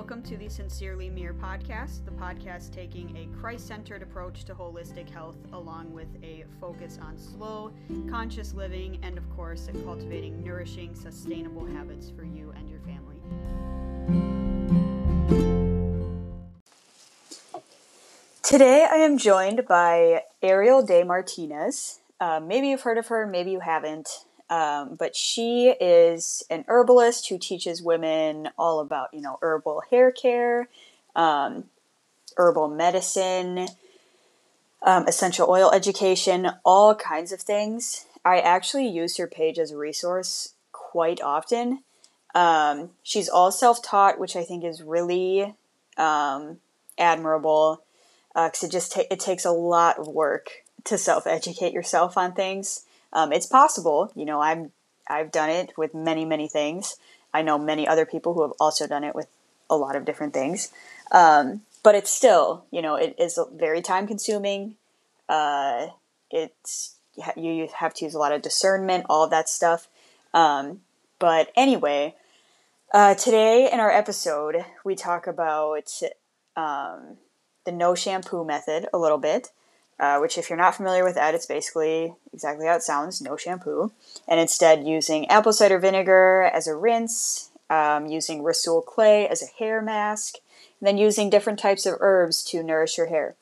welcome to the Sincerely Mere podcast, the podcast taking a Christ centered approach to holistic health, along with a focus on slow, conscious living, and of course, cultivating nourishing, sustainable habits for you and your family. Today, I am joined by Arielle DeMartinez. Uh, maybe you've heard of her, maybe you haven't. Um, but she is an herbalist who teaches women all about, you know, herbal hair care, um, herbal medicine, um, essential oil education, all kinds of things. I actually use her page as a resource quite often. Um, she's all self taught, which I think is really um, admirable because uh, it just it takes a lot of work to self educate yourself on things. Um, it's possible, you know. I'm I've done it with many many things. I know many other people who have also done it with a lot of different things. Um, but it's still, you know, it is very time consuming. Uh, it's you have to use a lot of discernment, all of that stuff. Um, but anyway, uh, today in our episode, we talk about um, the no shampoo method a little bit uh, which, if you're not familiar with that, it's basically exactly how it sounds no shampoo. And instead, using apple cider vinegar as a rinse, um, using Rhassoul clay as a hair mask, and then using different types of herbs to nourish your hair.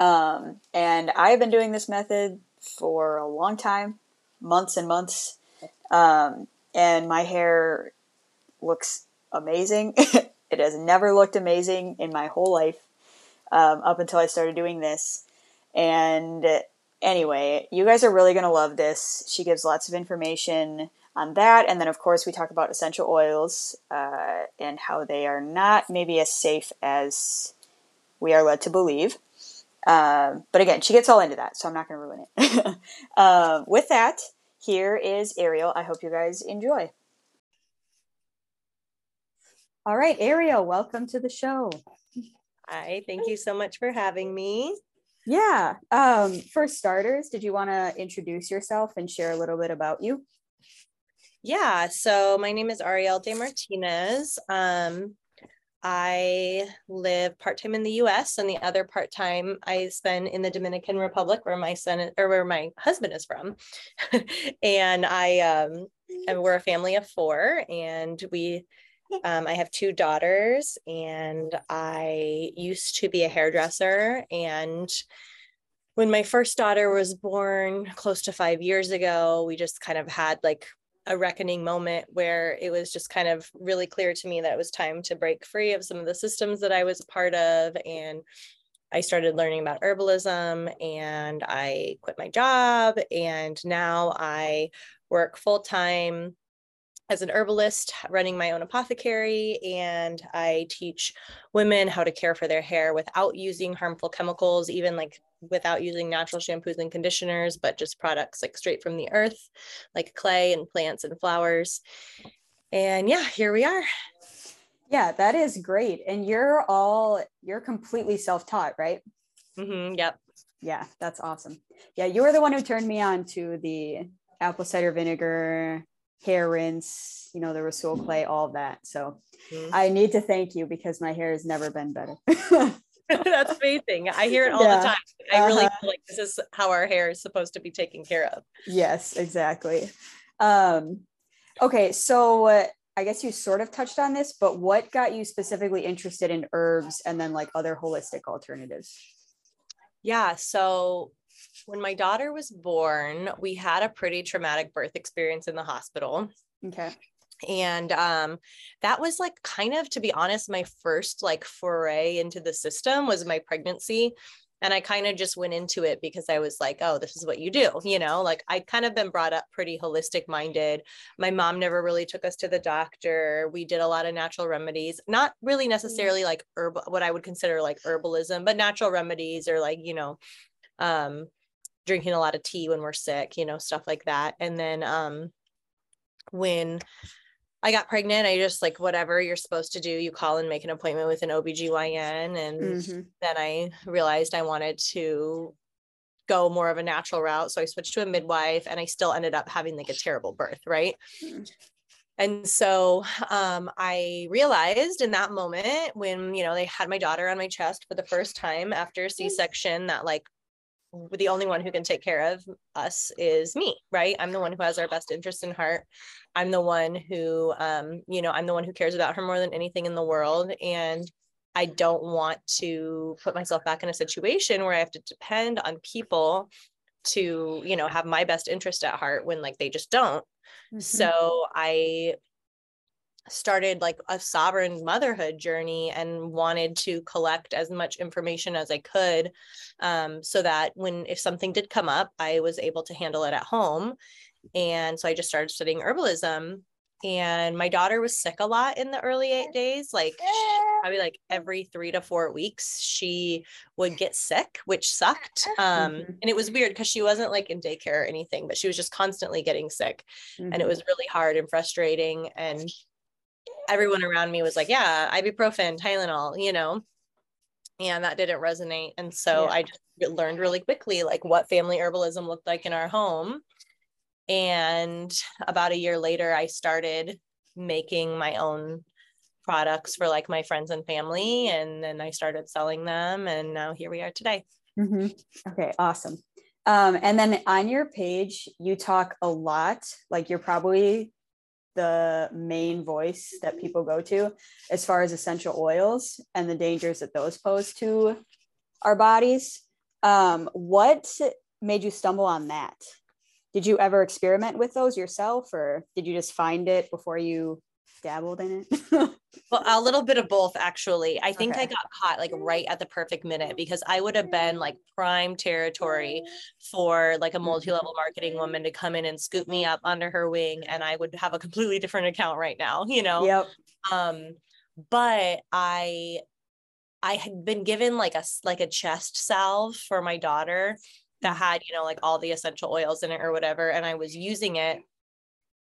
Um, and I've been doing this method for a long time months and months. Um, and my hair looks amazing. it has never looked amazing in my whole life um, up until I started doing this. And anyway, you guys are really going to love this. She gives lots of information on that. And then, of course, we talk about essential oils uh, and how they are not maybe as safe as we are led to believe. Uh, but again, she gets all into that, so I'm not going to ruin it. uh, with that, here is Arielle. I hope you guys enjoy. All right, Arielle, welcome to the show. Hi, thank you so much for having me. Yeah. Um, for starters, did you want to introduce yourself and share a little bit about you? Yeah. So my name is Arielle DeMartinez. Um, I live part time in the U.S. and the other part time I spend in the Dominican Republic, where my son or where my husband is from. and I, um, and we're a family of four, and we um, I have two daughters, and I used to be a hairdresser. And when my first daughter was born close to five years ago, we just kind of had like a reckoning moment where it was just kind of really clear to me that it was time to break free of some of the systems that I was a part of. And I started learning about herbalism and I quit my job. And now I work full time as an herbalist running my own apothecary and i teach women how to care for their hair without using harmful chemicals even like without using natural shampoos and conditioners but just products like straight from the earth like clay and plants and flowers. And yeah here we are. Yeah that is great. And you're all you're completely self-taught right? Mm-hmm, yep. Yeah that's awesome. Yeah you were the one who turned me on to the apple cider vinegar hair rinse, you know, the Rhassoul clay, all that. So mm-hmm. I need to thank you because my hair has never been better. That's amazing. I hear it all yeah. the time. I uh-huh. really feel like this is how our hair is supposed to be taken care of. Yes, exactly. Um, okay, so uh, I guess you sort of touched on this, but what got you specifically interested in herbs and then like other holistic alternatives? Yeah, so when my daughter was born, we had a pretty traumatic birth experience in the hospital. Okay. And um, that was like kind of, to be honest, my first like foray into the system was my pregnancy. And I kind of just went into it because I was like, oh, this is what you do. You know, like I kind of been brought up pretty holistic minded. My mom never really took us to the doctor. We did a lot of natural remedies, not really necessarily like herb, what I would consider like herbalism, but natural remedies or like, you know, um, drinking a lot of tea when we're sick, you know, stuff like that. And then um when I got pregnant, I just like whatever you're supposed to do, you call and make an appointment with an OBGYN. And mm-hmm. then I realized I wanted to go more of a natural route. So I switched to a midwife and I still ended up having like a terrible birth, right? Mm-hmm. and so um, I realized in that moment when, you know, they had my daughter on my chest for the first time after C section that, like, the only one who can take care of us is me, right? I'm the one who has our best interest in heart. I'm the one who, um, you know, I'm the one who cares about her more than anything in the world. And I don't want to put myself back in a situation where I have to depend on people to, you know, have my best interest at heart when like they just don't. Mm-hmm. So I started like a sovereign motherhood journey and wanted to collect as much information as I could um, so that when if something did come up, I was able to handle it at home. And so I just started studying herbalism and my daughter was sick a lot in the early eight days like probably like every three to four weeks she would get sick which sucked um mm-hmm. and it was weird because she wasn't like in daycare or anything but she was just constantly getting sick mm-hmm. and it mm-hmm. was really hard and frustrating and everyone around me was like yeah ibuprofen tylenol you know and that didn't resonate and so yeah. i just learned really quickly like what family herbalism looked like in our home and about a year later, I started making my own products for like my friends and family. And then I started selling them. And now here we are today. Mm-hmm. Okay, awesome. Um, and then on your page, you talk a lot, like you're probably the main voice that people go to as far as essential oils and the dangers that those pose to our bodies. Um, what made you stumble on that? did you ever experiment with those yourself or did you just find it before you dabbled in it? well, a little bit of both actually. I think okay. I got caught like right at the perfect minute because I would have been like prime territory for like a mm-hmm. multi-level marketing woman to come in and scoop me up under her wing and I would have a completely different account right now, you know. Yep. Um but I I had been given like a like a chest salve for my daughter that had, you know, like all the essential oils in it or whatever. And I was using it.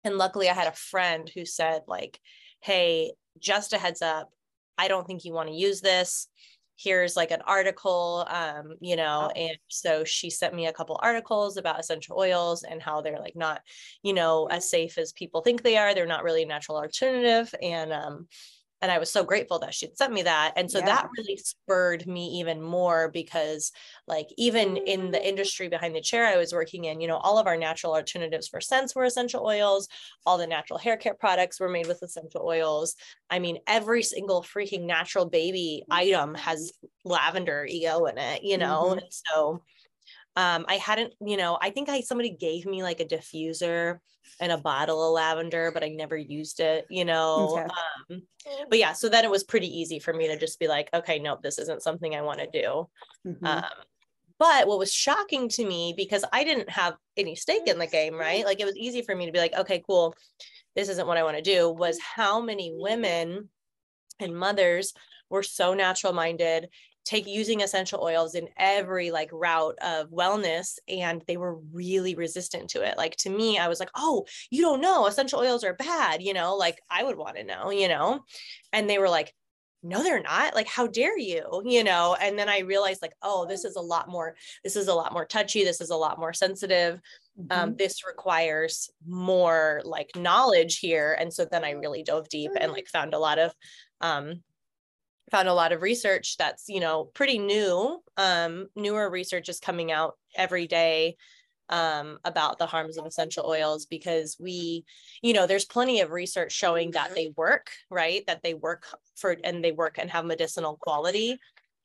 And luckily I had a friend who said, like, hey, just a heads up, I don't think you want to use this. Here's like an article, um, you know, oh. and so she sent me a couple articles about essential oils and how they're like not, you know, as safe as people think they are. They're not really a natural alternative. And um, and I was so grateful that she'd sent me that. And so yeah. that really spurred me even more because, like, even in the industry behind the chair I was working in, you know, all of our natural alternatives for scents were essential oils, all the natural hair care products were made with essential oils. I mean, every single freaking natural baby item has lavender EO in it, you know? Mm-hmm. And so, um, I hadn't, you know, I think I somebody gave me like a diffuser and a bottle of lavender, but I never used it, you know. Okay. Um, but yeah, so then it was pretty easy for me to just be like, okay, nope, this isn't something I want to do. Mm-hmm. Um, but what was shocking to me because I didn't have any stake in the game, right? Like it was easy for me to be like, okay, cool, this isn't what I want to do. Was how many women and mothers were so natural minded take using essential oils in every like route of wellness and they were really resistant to it. Like to me i was like oh you don't know essential oils are bad you know like i would want to know you know? And they were like no they're not. Like how dare you you know? And then i realized like oh this is a lot more this is a lot more touchy this is a lot more sensitive. Um, mm-hmm. um, this requires more like knowledge here. And so then i really dove deep and like found a lot of um, found a lot of research that's you know pretty new um, newer research is coming out every day um, about the harms of essential oils because we you know there's plenty of research showing that they work right? That they work for and they work and have medicinal quality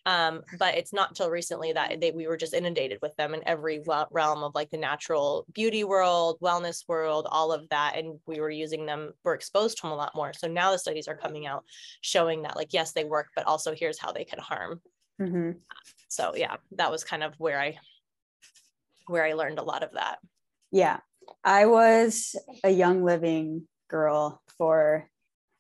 um, but it's not until recently that they, we were just inundated with them in every realm of like the natural beauty world, wellness world, all of that. And we were using them, we're exposed to them a lot more. So now the studies are coming out showing that like, yes, they work, but also here's how they can harm. Mm-hmm. So yeah, that was kind of where I, where I learned a lot of that. Yeah. I was a young living girl for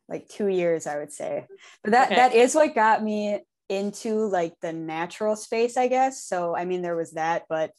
like two years, I would say. But that okay. that is what got me into like the natural space, I guess. So, I mean, there was that, but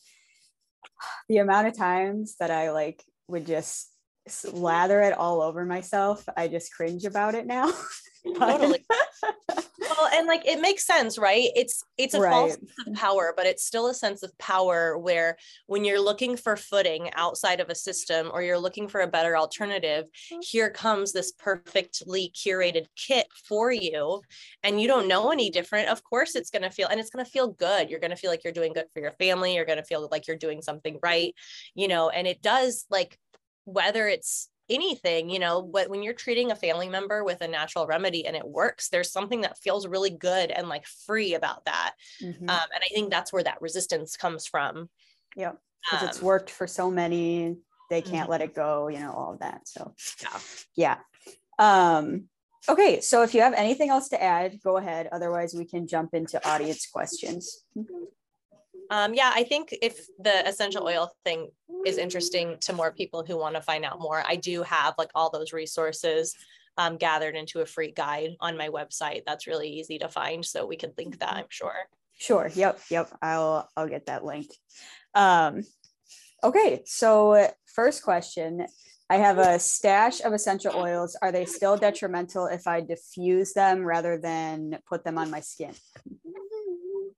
the amount of times that I like would just slather it all over myself, I just cringe about it now. totally. well, and like it makes sense, right? It's it's a right. false sense of power, but it's still a sense of power where when you're looking for footing outside of a system or you're looking for a better alternative, mm-hmm. here comes this perfectly curated kit for you, and you don't know any different. Of course, it's gonna feel and it's gonna feel good. You're gonna feel like you're doing good for your family. You're gonna feel like you're doing something right, you know, and it does like whether it's anything you know but when you're treating a family member with a natural remedy and it works there's something that feels really good and like free about that mm-hmm. um, and i think that's where that resistance comes from. Yeah because um, it's worked for so many they can't mm-hmm. let it go you know all of that so. Yeah. Yeah um okay so if you have anything else to add go ahead otherwise we can jump into audience questions um, yeah, I think if the essential oil thing is interesting to more people who want to find out more, I do have like all those resources um, gathered into a free guide on my website. That's really easy to find. So we could link that, I'm sure. Sure. Yep. Yep. I'll I'll get that link. Um, okay. So first question. I have a stash of essential oils. Are they still detrimental if I diffuse them rather than put them on my skin?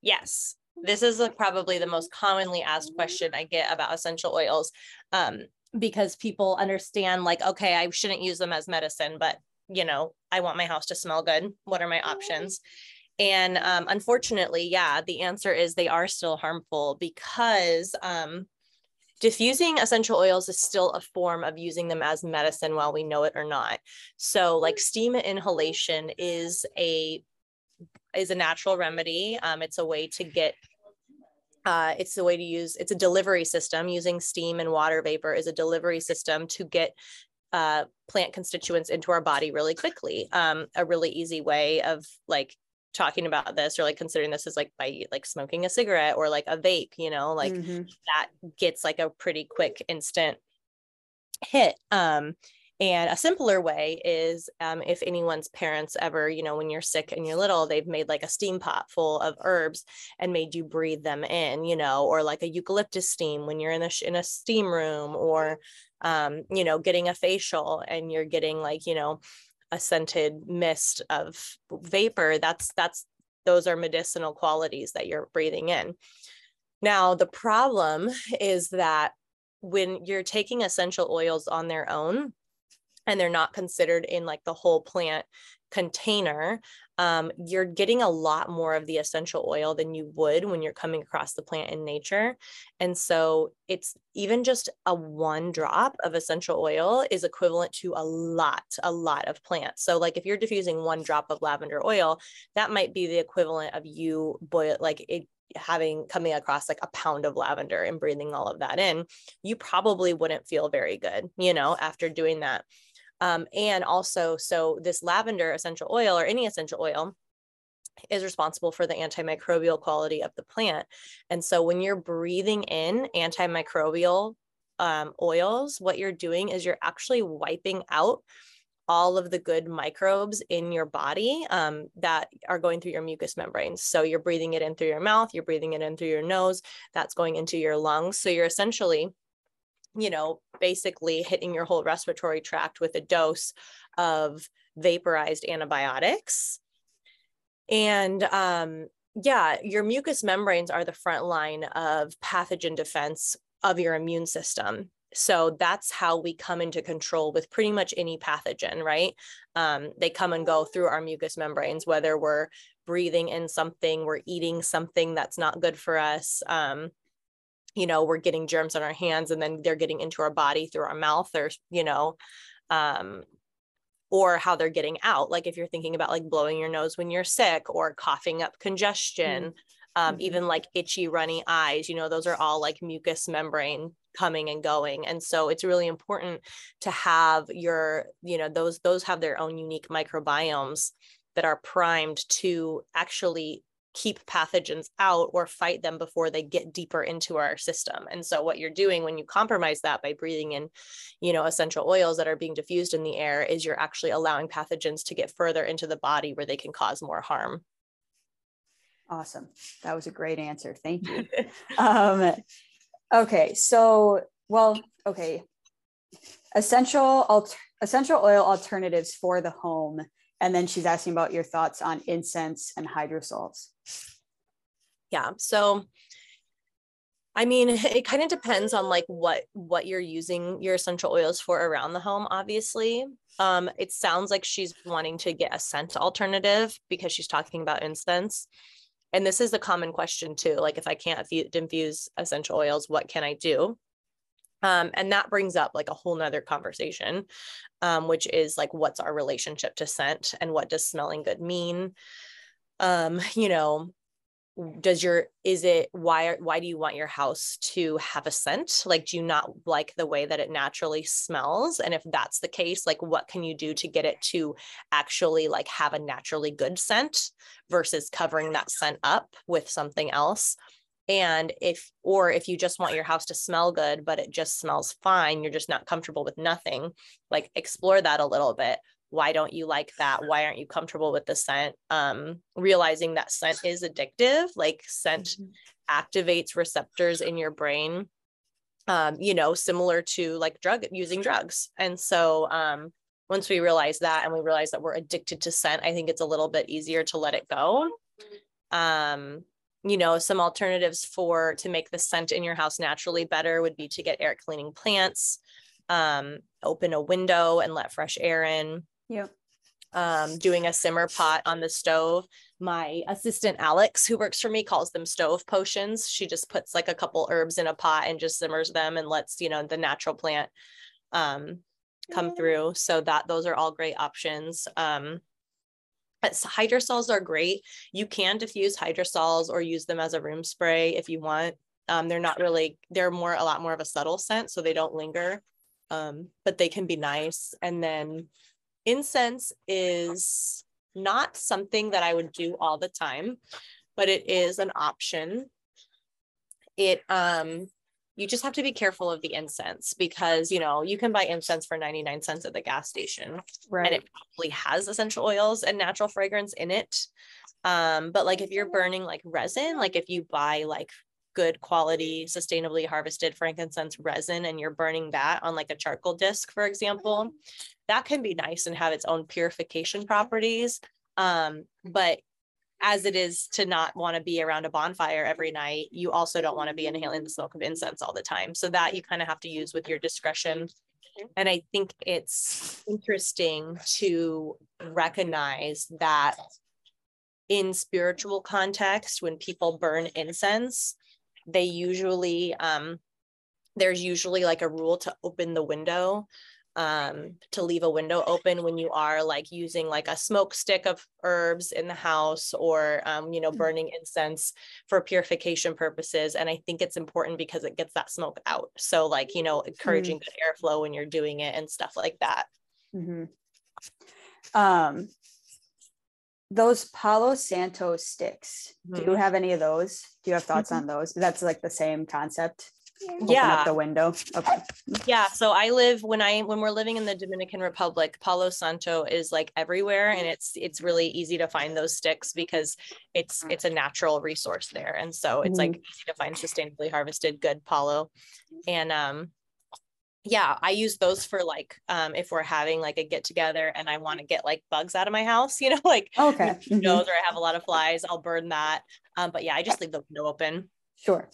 Yes this is probably the most commonly asked question I get about essential oils um, because people understand like, okay, I shouldn't use them as medicine, but you know, I want my house to smell good. What are my options? And um, unfortunately, yeah, the answer is they are still harmful because um, diffusing essential oils is still a form of using them as medicine while we know it or not. So, like steam inhalation is a is a natural remedy. Um, it's a way to get uh, it's the way to use it's a delivery system using steam and water vapor is a delivery system to get uh, plant constituents into our body really quickly um, a really easy way of like talking about this or like considering this is like by like smoking a cigarette or like a vape you know like mm-hmm. that gets like a pretty quick instant hit um and a simpler way is um, if anyone's parents ever, you know, when you're sick and you're little, they've made like a steam pot full of herbs and made you breathe them in, you know, or like a eucalyptus steam when you're in a in a steam room, or um, you know, getting a facial and you're getting like you know a scented mist of vapor. That's that's those are medicinal qualities that you're breathing in. Now the problem is that when you're taking essential oils on their own and they're not considered in like the whole plant container, um, you're getting a lot more of the essential oil than you would when you're coming across the plant in nature. And so it's even just a one drop of essential oil is equivalent to a lot, a lot of plants. So, like if you're diffusing one drop of lavender oil, that might be the equivalent of you boil, like it having coming across like a pound of lavender and breathing all of that in, you probably wouldn't feel very good, you know, after doing that. Um, and also, so this lavender essential oil or any essential oil is responsible for the antimicrobial quality of the plant. And so when you're breathing in antimicrobial um, oils, what you're doing is you're actually wiping out all of the good microbes in your body um, that are going through your mucous membranes. So you're breathing it in through your mouth, you're breathing it in through your nose, that's going into your lungs. So you're essentially you know, basically hitting your whole respiratory tract with a dose of vaporized antibiotics. And um, yeah, your mucous membranes are the front line of pathogen defense of your immune system. So that's how we come into control with pretty much any pathogen, right? Um, they come and go through our mucous membranes, whether we're breathing in something, we're eating something that's not good for us. Um, you know we're getting germs on our hands and then they're getting into our body through our mouth or you know um, or how they're getting out like if you're thinking about like blowing your nose when you're sick or coughing up congestion mm-hmm. Um, mm-hmm. even like itchy runny eyes you know those are all like mucous membrane coming and going and so it's really important to have your you know those those have their own unique microbiomes that are primed to actually keep pathogens out or fight them before they get deeper into our system. And so what you're doing when you compromise that by breathing in, you know, essential oils that are being diffused in the air is you're actually allowing pathogens to get further into the body where they can cause more harm. Awesome. That was a great answer. Thank you. um, okay. So, well, okay. Essential, alter- essential oil alternatives for the home and then she's asking about your thoughts on incense and hydrosols. Yeah. So I mean, it kind of depends on like what what you're using your essential oils for around the home. Obviously, um, it sounds like she's wanting to get a scent alternative because she's talking about incense, and this is a common question too. Like, if I can't infuse essential oils, what can I do? Um, and that brings up like a whole nother conversation, um, which is like, what's our relationship to scent and what does smelling good mean? Um, you know, does your is it why why do you want your house to have a scent? Like do you not like the way that it naturally smells? And if that's the case like what can you do to get it to actually like have a naturally good scent versus covering that scent up with something else and if or if you just want your house to smell good but it just smells fine you're just not comfortable with nothing like explore that a little bit. Why don't you like that? Why aren't you comfortable with the scent? Um realizing that scent is addictive like scent mm-hmm. activates receptors in your brain um you know similar to like drug using drugs. And so um once we realize that and we realize that we're addicted to scent i think it's a little bit easier to let it go. Um you know some alternatives for to make the scent in your house naturally better would be to get air cleaning plants um open a window and let fresh air in yeah. Um, doing a simmer pot on the stove. My assistant Alex, who works for me, calls them stove potions. She just puts like a couple herbs in a pot and just simmers them and lets you know the natural plant um, come through. So that those are all great options. Um, hydrosols are great. You can diffuse hydrosols or use them as a room spray if you want. Um, they're not really, they're more, a lot more of a subtle scent, so they don't linger, um, but they can be nice. And then incense is not something that I would do all the time, but it is an option. It um you just have to be careful of the incense because you know you can buy incense for 99 cents at the gas station right. and it probably has essential oils and natural fragrance in it um but like if you're burning like resin like if you buy like good quality sustainably harvested frankincense resin and you're burning that on like a charcoal disc for example that can be nice and have its own purification properties. Um, but as it is to not want to be around a bonfire every night, you also don't want to be inhaling the smoke of incense all the time. So that you kind of have to use with your discretion. And I think it's interesting to recognize that in spiritual context, when people burn incense, they usually um, there's usually like a rule to open the window um, to leave a window open when you are like using like a smoke stick of herbs in the house or um, you know mm. burning incense for purification purposes and i think it's important because it gets that smoke out so like you know encouraging mm. good airflow when you're doing it and stuff like that mm-hmm. um those palo santo sticks mm-hmm. do you mm-hmm. have any of those do you have thoughts mm-hmm. on those that's like the same concept yeah. the window. Okay. Yeah so i live when i when we're living in the dominican republic palo santo is like everywhere and it's it's really easy to find those sticks because it's it's a natural resource there and so it's mm-hmm. like easy to find sustainably harvested good palo. And um yeah i use those for like um if we're having like a get together and i want to get like bugs out of my house you know like okay. mm-hmm. or i have a lot of flies i'll burn that. Um but yeah i just leave the window open sure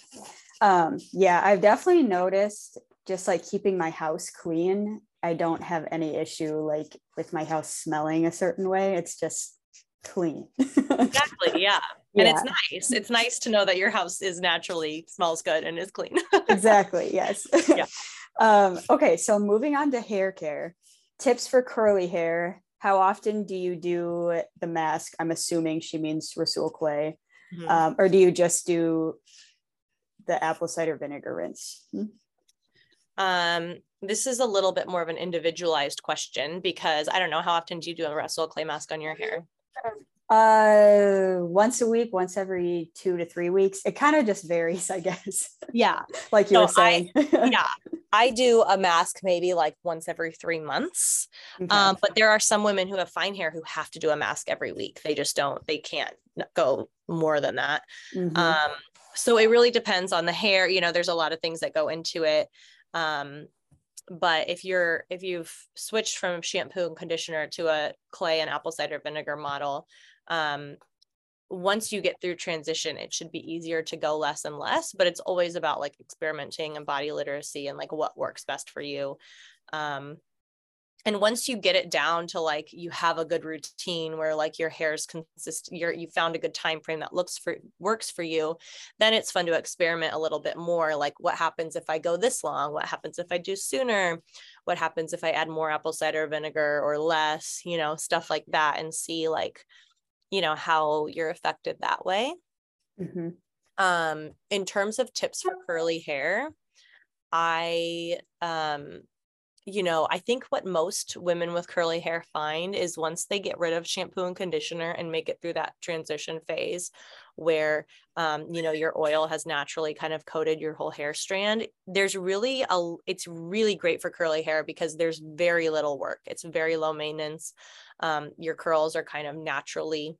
um, yeah, I've definitely noticed just like keeping my house clean. I don't have any issue like with my house smelling a certain way. It's just clean. exactly. Yeah. yeah. And it's nice. It's nice to know that your house is naturally smells good and is clean. exactly. Yes. yeah. Um, okay. So moving on to hair care tips for curly hair. How often do you do the mask? I'm assuming she means Rhassoul clay. Mm-hmm. Um, or do you just do the apple cider vinegar rinse? Hmm? Um, this is a little bit more of an individualized question because I don't know how often do you do a Rhassoul clay mask on your hair? Uh, once a week, once every two to three weeks. It kind of just varies, I guess. Yeah, like you so were saying. I, yeah, I do a mask maybe like once every three months. Okay. Um, but there are some women who have fine hair who have to do a mask every week. They just don't. They can't go more than that. Mm-hmm. Um, so it really depends on the hair you know there's a lot of things that go into it. Um but if you're if you've switched from shampoo and conditioner to a clay and apple cider vinegar model um, once you get through transition it should be easier to go less and less but it's always about like experimenting and body literacy and like what works best for you. Um, and once you get it down to like you have a good routine where like your hair is consistent you're you found a good time frame that looks for works for you then it's fun to experiment a little bit more like what happens if i go this long? What happens if i do sooner? What happens if i add more apple cider vinegar or less? You know stuff like that and see like you know how you're affected that way. Mm-hmm. um in terms of tips for curly hair i um you know, I think what most women with curly hair find is once they get rid of shampoo and conditioner and make it through that transition phase where, um, you know, your oil has naturally kind of coated your whole hair strand, there's really a, it's really great for curly hair because there's very little work. It's very low maintenance. Um, your curls are kind of naturally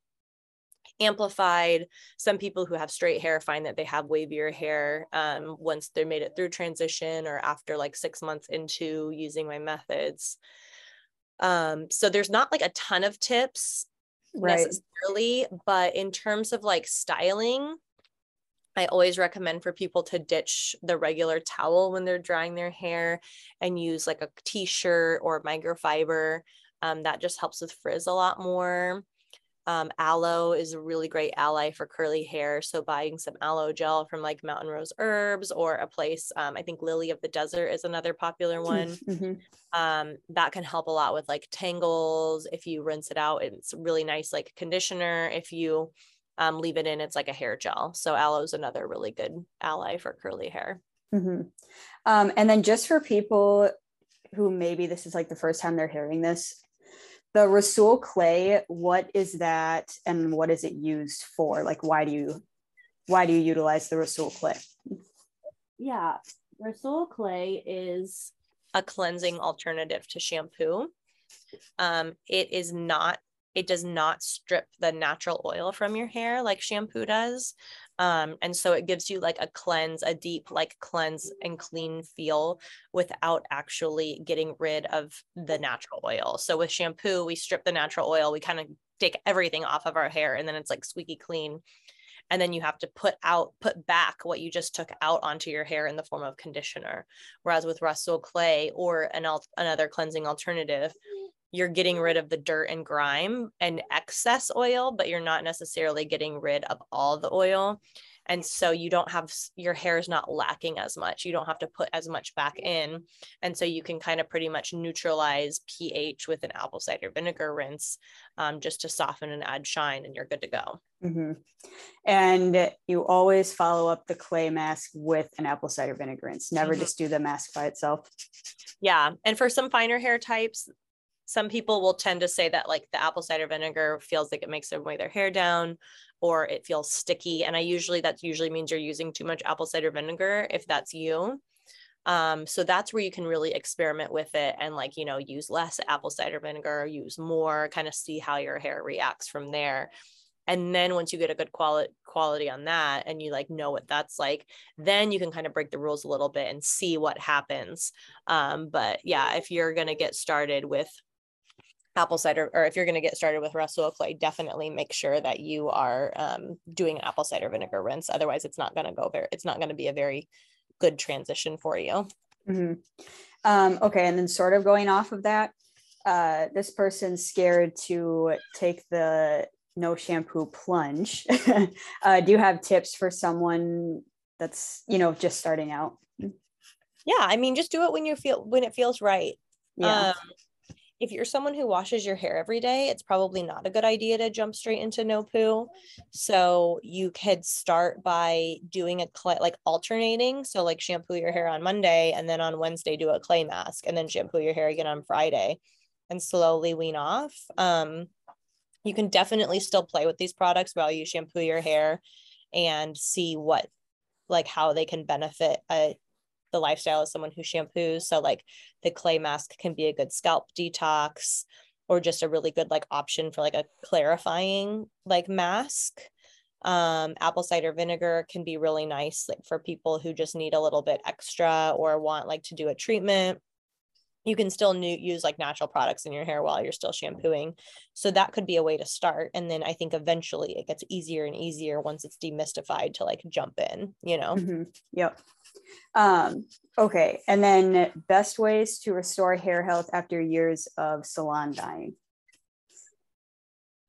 amplified. Some people who have straight hair find that they have wavier hair um, once they made it through transition or after like six months into using my methods. Um, so there's not like a ton of tips right. necessarily, but in terms of like styling, I always recommend for people to ditch the regular towel when they're drying their hair and use like a t-shirt or microfiber. Um, that just helps with frizz a lot more. Um, aloe is a really great ally for curly hair. So buying some aloe gel from like Mountain Rose Herbs or a place, um, I think Lily of the Desert is another popular one. Mm-hmm. Um, that can help a lot with like tangles. If you rinse it out, it's really nice like conditioner. If you um, leave it in, it's like a hair gel. So aloe is another really good ally for curly hair. Mm-hmm. Um, and then just for people who maybe this is like the first time they're hearing this, the Rhassoul clay, what is that and what is it used for? Like why do you why do you utilize the Rhassoul clay? Yeah, Rhassoul clay is a cleansing alternative to shampoo. Um, it is not it does not strip the natural oil from your hair like shampoo does. Um, and so it gives you like a cleanse, a deep like cleanse and clean feel without actually getting rid of the natural oil. So with shampoo, we strip the natural oil, we kind of take everything off of our hair and then it's like squeaky clean. And then you have to put out, put back what you just took out onto your hair in the form of conditioner. Whereas with Rhassoul clay or an al- another cleansing alternative, you're getting rid of the dirt and grime and excess oil, but you're not necessarily getting rid of all the oil. And so you don't have your hair is not lacking as much. You don't have to put as much back in. And so you can kind of pretty much neutralize pH with an apple cider vinegar rinse um, just to soften and add shine, and you're good to go. Mm-hmm. And you always follow up the clay mask with an apple cider vinegar rinse, never mm-hmm. just do the mask by itself. Yeah. And for some finer hair types, some people will tend to say that like the apple cider vinegar feels like it makes them weigh their hair down or it feels sticky and i usually that usually means you're using too much apple cider vinegar if that's you. Um, so that's where you can really experiment with it and like you know use less apple cider vinegar use more kind of see how your hair reacts from there. And then once you get a good quality quality on that and you like know what that's like then you can kind of break the rules a little bit and see what happens. Um, but yeah if you're going to get started with apple cider, or if you're going to get started with Rhassoul clay, definitely make sure that you are um, doing an apple cider vinegar rinse. Otherwise, it's not going to go very, it's not going to be a very good transition for you. Mm-hmm. Um, okay. And then sort of going off of that, uh, this person's scared to take the no shampoo plunge. uh, do you have tips for someone that's, you know, just starting out? Yeah. I mean, just do it when you feel, when it feels right. Yeah. Um, if you're someone who washes your hair every day, it's probably not a good idea to jump straight into no poo. So you could start by doing a clay, like alternating. So like shampoo your hair on Monday and then on Wednesday do a clay mask and then shampoo your hair again on Friday and slowly wean off. Um, you can definitely still play with these products while you shampoo your hair and see what like how they can benefit a the lifestyle of someone who shampoos. So like the clay mask can be a good scalp detox or just a really good like option for like a clarifying like mask. Um, apple cider vinegar can be really nice like for people who just need a little bit extra or want like to do a treatment. You can still new, use like natural products in your hair while you're still shampooing. So that could be a way to start. And then I think eventually it gets easier and easier once it's demystified to like jump in, you know? Mm-hmm. Yep. Um, okay. And then best ways to restore hair health after years of salon dyeing.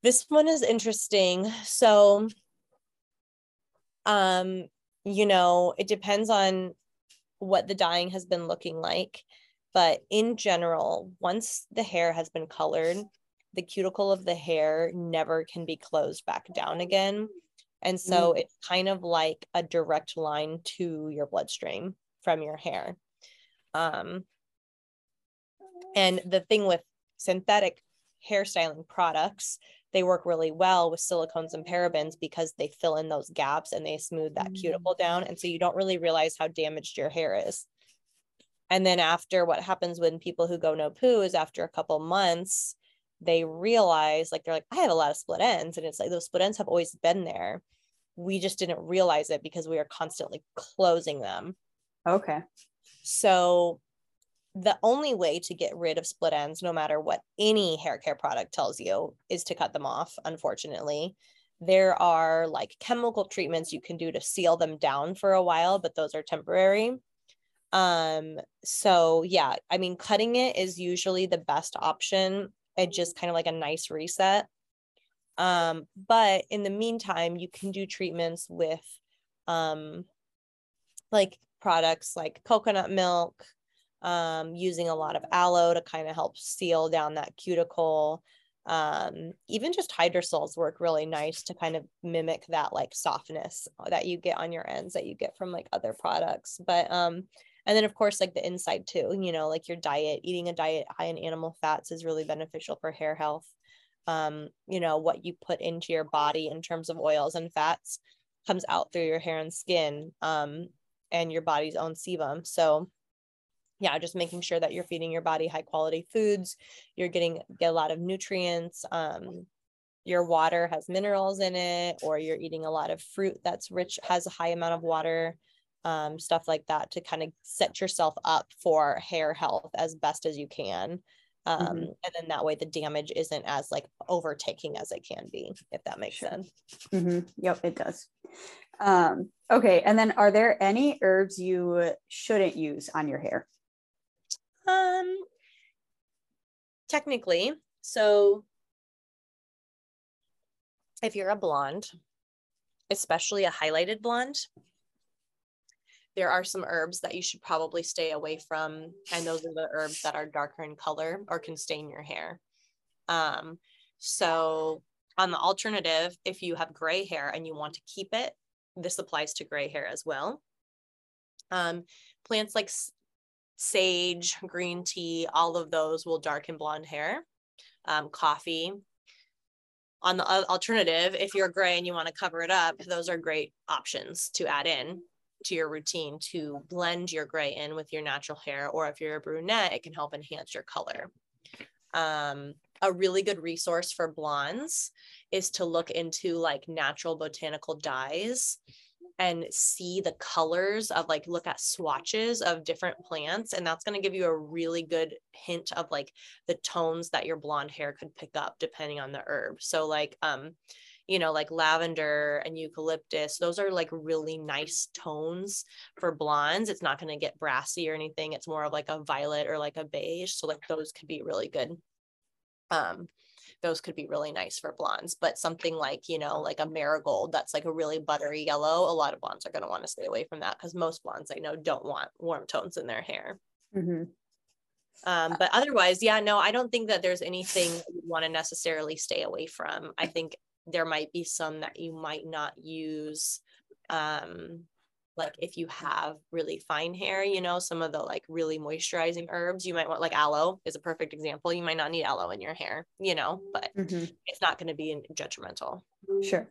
This one is interesting. So, um, you know, it depends on what the dyeing has been looking like. But in general, once the hair has been colored, the cuticle of the hair never can be closed back down again. And so mm. it's kind of like a direct line to your bloodstream from your hair. Um, and the thing with synthetic hairstyling products, they work really well with silicones and parabens because they fill in those gaps and they smooth that mm. cuticle down. And so you don't really realize how damaged your hair is. And then after what happens when people who go no poo is after a couple months, they realize like they're like, I have a lot of split ends. And it's like those split ends have always been there. We just didn't realize it because we are constantly closing them. Okay. So the only way to get rid of split ends, no matter what any hair care product tells you, is to cut them off, unfortunately. There are like chemical treatments you can do to seal them down for a while, but those are temporary. Um, so yeah, I mean, cutting it is usually the best option. It just kind of like a nice reset. Um, but in the meantime, you can do treatments with um like products like coconut milk, um, using a lot of aloe to kind of help seal down that cuticle. Um, even just hydrosols work really nice to kind of mimic that like softness that you get on your ends that you get from like other products. But um, and then of course like the inside too you know like your diet eating a diet high in animal fats is really beneficial for hair health. Um, you know what you put into your body in terms of oils and fats comes out through your hair and skin um, and your body's own sebum. So yeah just making sure that you're feeding your body high quality foods you're getting get a lot of nutrients um, your water has minerals in it or you're eating a lot of fruit that's rich has a high amount of water um, stuff like that to kind of set yourself up for hair health as best as you can. Um, mm-hmm. And then that way the damage isn't as like overtaking as it can be, if that makes sure. sense. Mm-hmm. Yep, it does. Um, okay. And then are there any herbs you shouldn't use on your hair? Um, technically, so if you're a blonde, especially a highlighted blonde, there are some herbs that you should probably stay away from. And those are the herbs that are darker in color or can stain your hair. Um, so, on the alternative, if you have gray hair and you want to keep it, this applies to gray hair as well. Um, plants like sage, green tea, all of those will darken blonde hair. Um, coffee. On the alternative, if you're gray and you want to cover it up, those are great options to add in to your routine to blend your gray in with your natural hair, or if you're a brunette, it can help enhance your color. Um, a really good resource for blondes is to look into like natural botanical dyes and see the colors of like look at swatches of different plants and that's going to give you a really good hint of like the tones that your blonde hair could pick up depending on the herb so like um you know, like lavender and eucalyptus, those are like really nice tones for blondes. It's not going to get brassy or anything. It's more of like a violet or like a beige. So like those could be really good. Um, those could be really nice for blondes, but something like, you know, like a marigold that's like a really buttery yellow, a lot of blondes are going to want to stay away from that because most blondes I know don't want warm tones in their hair. Mm-hmm. Um, but otherwise, yeah, no, I don't think that there's anything you want to necessarily stay away from. I think there might be some that you might not use um like if you have really fine hair you know some of the like really moisturizing herbs you might want like aloe is a perfect example. You might not need aloe in your hair you know but mm-hmm. it's not going to be detrimental. Sure.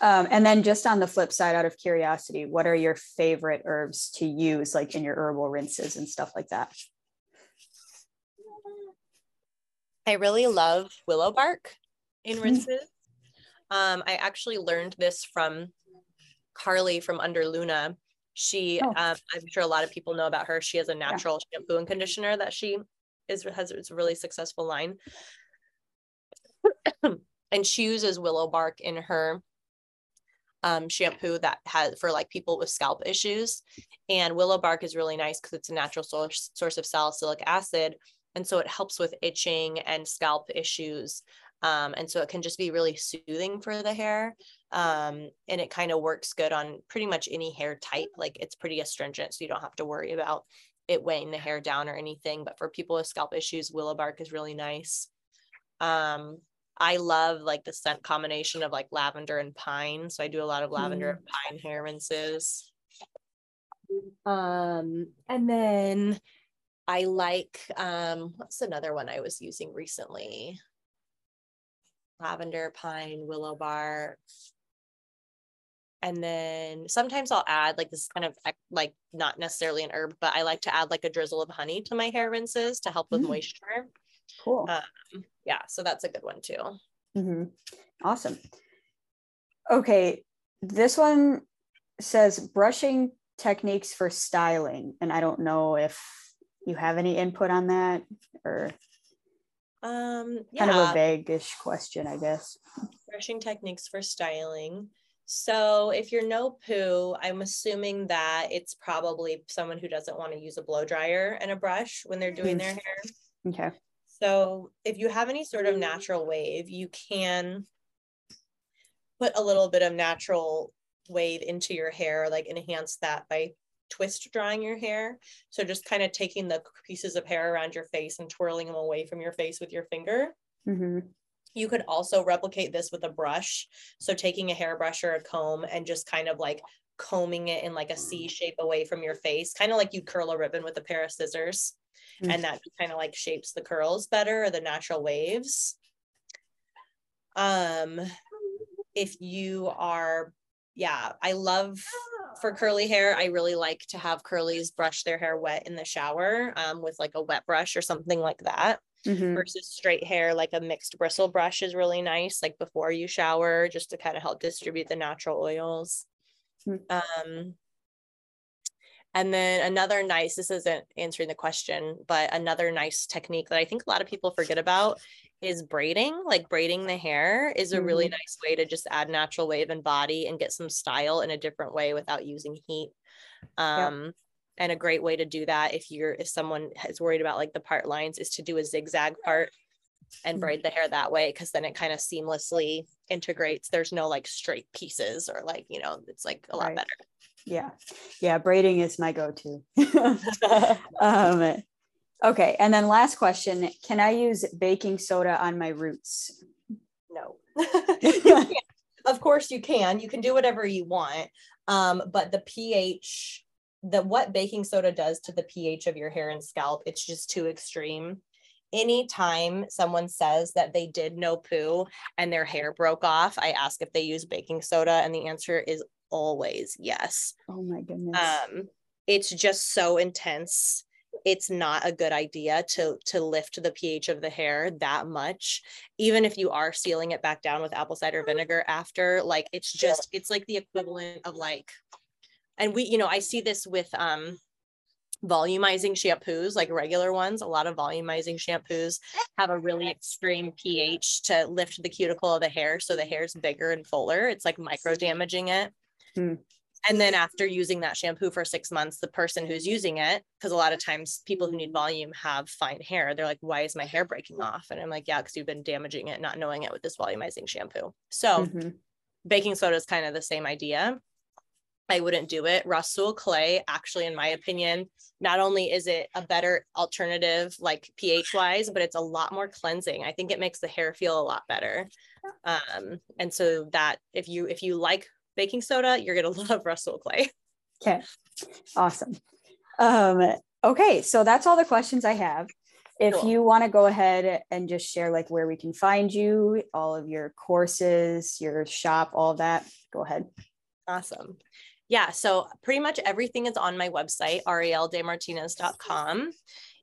Um, and then just on the flip side out of curiosity what are your favorite herbs to use like in your herbal rinses and stuff like that? I really love willow bark in mm-hmm. rinses um, I actually learned this from Carly from Under Luna. She, oh. um, I'm sure a lot of people know about her. She has a natural yeah. shampoo and conditioner that she is has it's a really successful line. and she uses willow bark in her um, shampoo that has for like people with scalp issues. And willow bark is really nice because it's a natural source source of salicylic acid, and so it helps with itching and scalp issues. Um, and so it can just be really soothing for the hair. Um, and it kind of works good on pretty much any hair type. Like it's pretty astringent, so you don't have to worry about it weighing the hair down or anything. But for people with scalp issues, willow bark is really nice. Um, I love like the scent combination of like lavender and pine. So I do a lot of lavender mm. and pine hair rinses. Um, and then I like um what's another one I was using recently? Lavender, pine, willow bark. And then sometimes I'll add like this kind of like not necessarily an herb, but I like to add like a drizzle of honey to my hair rinses to help with mm. moisture. Cool. Um, yeah, so that's a good one too. Mm-hmm. Awesome. Okay, this one says brushing techniques for styling, and I don't know if you have any input on that or um yeah. kind of a vague-ish question, I guess. Brushing techniques for styling. So if you're no poo, I'm assuming that it's probably someone who doesn't want to use a blow dryer and a brush when they're doing their hair. Okay. So if you have any sort of natural wave, you can put a little bit of natural wave into your hair, like enhance that by twist drying your hair. So just kind of taking the pieces of hair around your face and twirling them away from your face with your finger. Mm-hmm. You could also replicate this with a brush. So taking a hairbrush or a comb and just kind of like combing it in like a C shape away from your face, kind of like you curl a ribbon with a pair of scissors mm-hmm. and that kind of like shapes the curls better or the natural waves. Um, if you are, yeah, I love for curly hair, I really like to have curlies brush their hair wet in the shower um, with like a wet brush or something like that. Mm-hmm. Versus straight hair, like a mixed bristle brush is really nice, like before you shower, just to kind of help distribute the natural oils. Mm-hmm. Um, and then another nice, this isn't answering the question, but another nice technique that I think a lot of people forget about is braiding. Like braiding the hair is a mm-hmm. really nice way to just add natural wave and body and get some style in a different way without using heat. Um, yep. And a great way to do that if you're if someone is worried about like the part lines is to do a zigzag part and mm-hmm. braid the hair that way because then it kind of seamlessly integrates. There's no like straight pieces or like, you know, it's like a lot right. better yeah. Yeah braiding is my go-to. Um, okay and then last question can i use baking soda on my roots? No. Of course you can you can do whatever you want um, but the ph the what baking soda does to the ph of your hair and scalp it's just too extreme. Anytime someone says that they did no poo and their hair broke off i ask if they use baking soda and the answer is always yes. Oh my goodness. Um, it's just so intense. It's not a good idea to to lift the pH of the hair that much, even if you are sealing it back down with apple cider vinegar after. Like it's just it's like the equivalent of like, and we you know I see this with um volumizing shampoos, like regular ones, a lot of volumizing shampoos have a really extreme pH to lift the cuticle of the hair. So the hair's bigger and fuller. It's like micro damaging it. Hmm. And then after using that shampoo for six months, the person who's using it, because a lot of times people who need volume have fine hair, they're like, why is my hair breaking off? And I'm like, yeah, because you've been damaging it, not knowing it with this volumizing shampoo. So mm-hmm. baking soda is kind of the same idea. I wouldn't do it. Rhassoul clay, actually, in my opinion, not only is it a better alternative, like pH wise, but it's a lot more cleansing. I think it makes the hair feel a lot better. Um, and so that if you if you like baking soda, you're going to love Rhassoul Clay. Okay. Awesome. Um, okay. So that's all the questions I have. If cool. you want to go ahead and just share like where we can find you, all of your courses, your shop, all that, go ahead. Awesome. Yeah. So pretty much everything is on my website, arielledemartinez.com.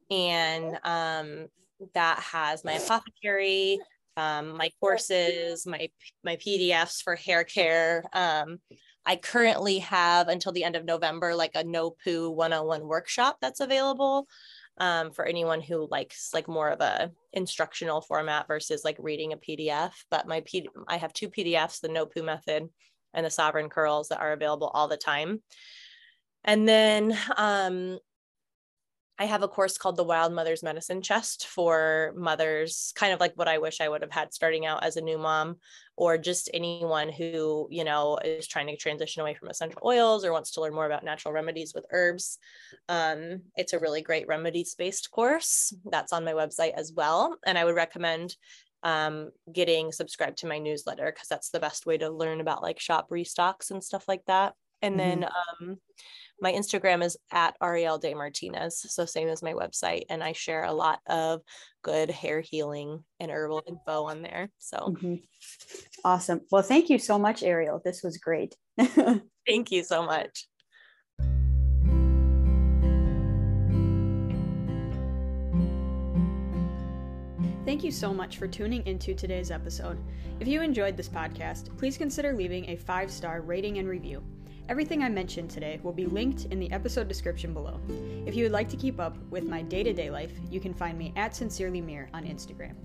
And um, that has my apothecary, um, my courses, my my PDFs for hair care. Um, I currently have until the end of November like a no poo 101 workshop that's available. um, for anyone who likes like more of a instructional format versus like reading a PDF. But my P- I have two PDFs, the No Poo Method and the Sovereign Curls, that are available all the time. And then um, I have a course called the Wild Mother's Medicine Chest for mothers, kind of like what I wish I would have had starting out as a new mom, or just anyone who, you know, is trying to transition away from essential oils or wants to learn more about natural remedies with herbs. Um, it's a really great remedies based course that's on my website as well. And I would recommend um, getting subscribed to my newsletter because that's the best way to learn about like shop restocks and stuff like that. And mm-hmm. then um, my Instagram is at Arielle DeMartinez. So same as my website. And I share a lot of good hair healing and herbal info on there. So mm-hmm. awesome. Well, thank you so much, Arielle. This was great. thank you so much. Thank you so much for tuning into today's episode. If you enjoyed this podcast, please consider leaving a five star rating and review. Everything I mentioned today will be linked in the episode description below. If you would like to keep up with my day to day life, you can find me at Sincerely Mir on Instagram.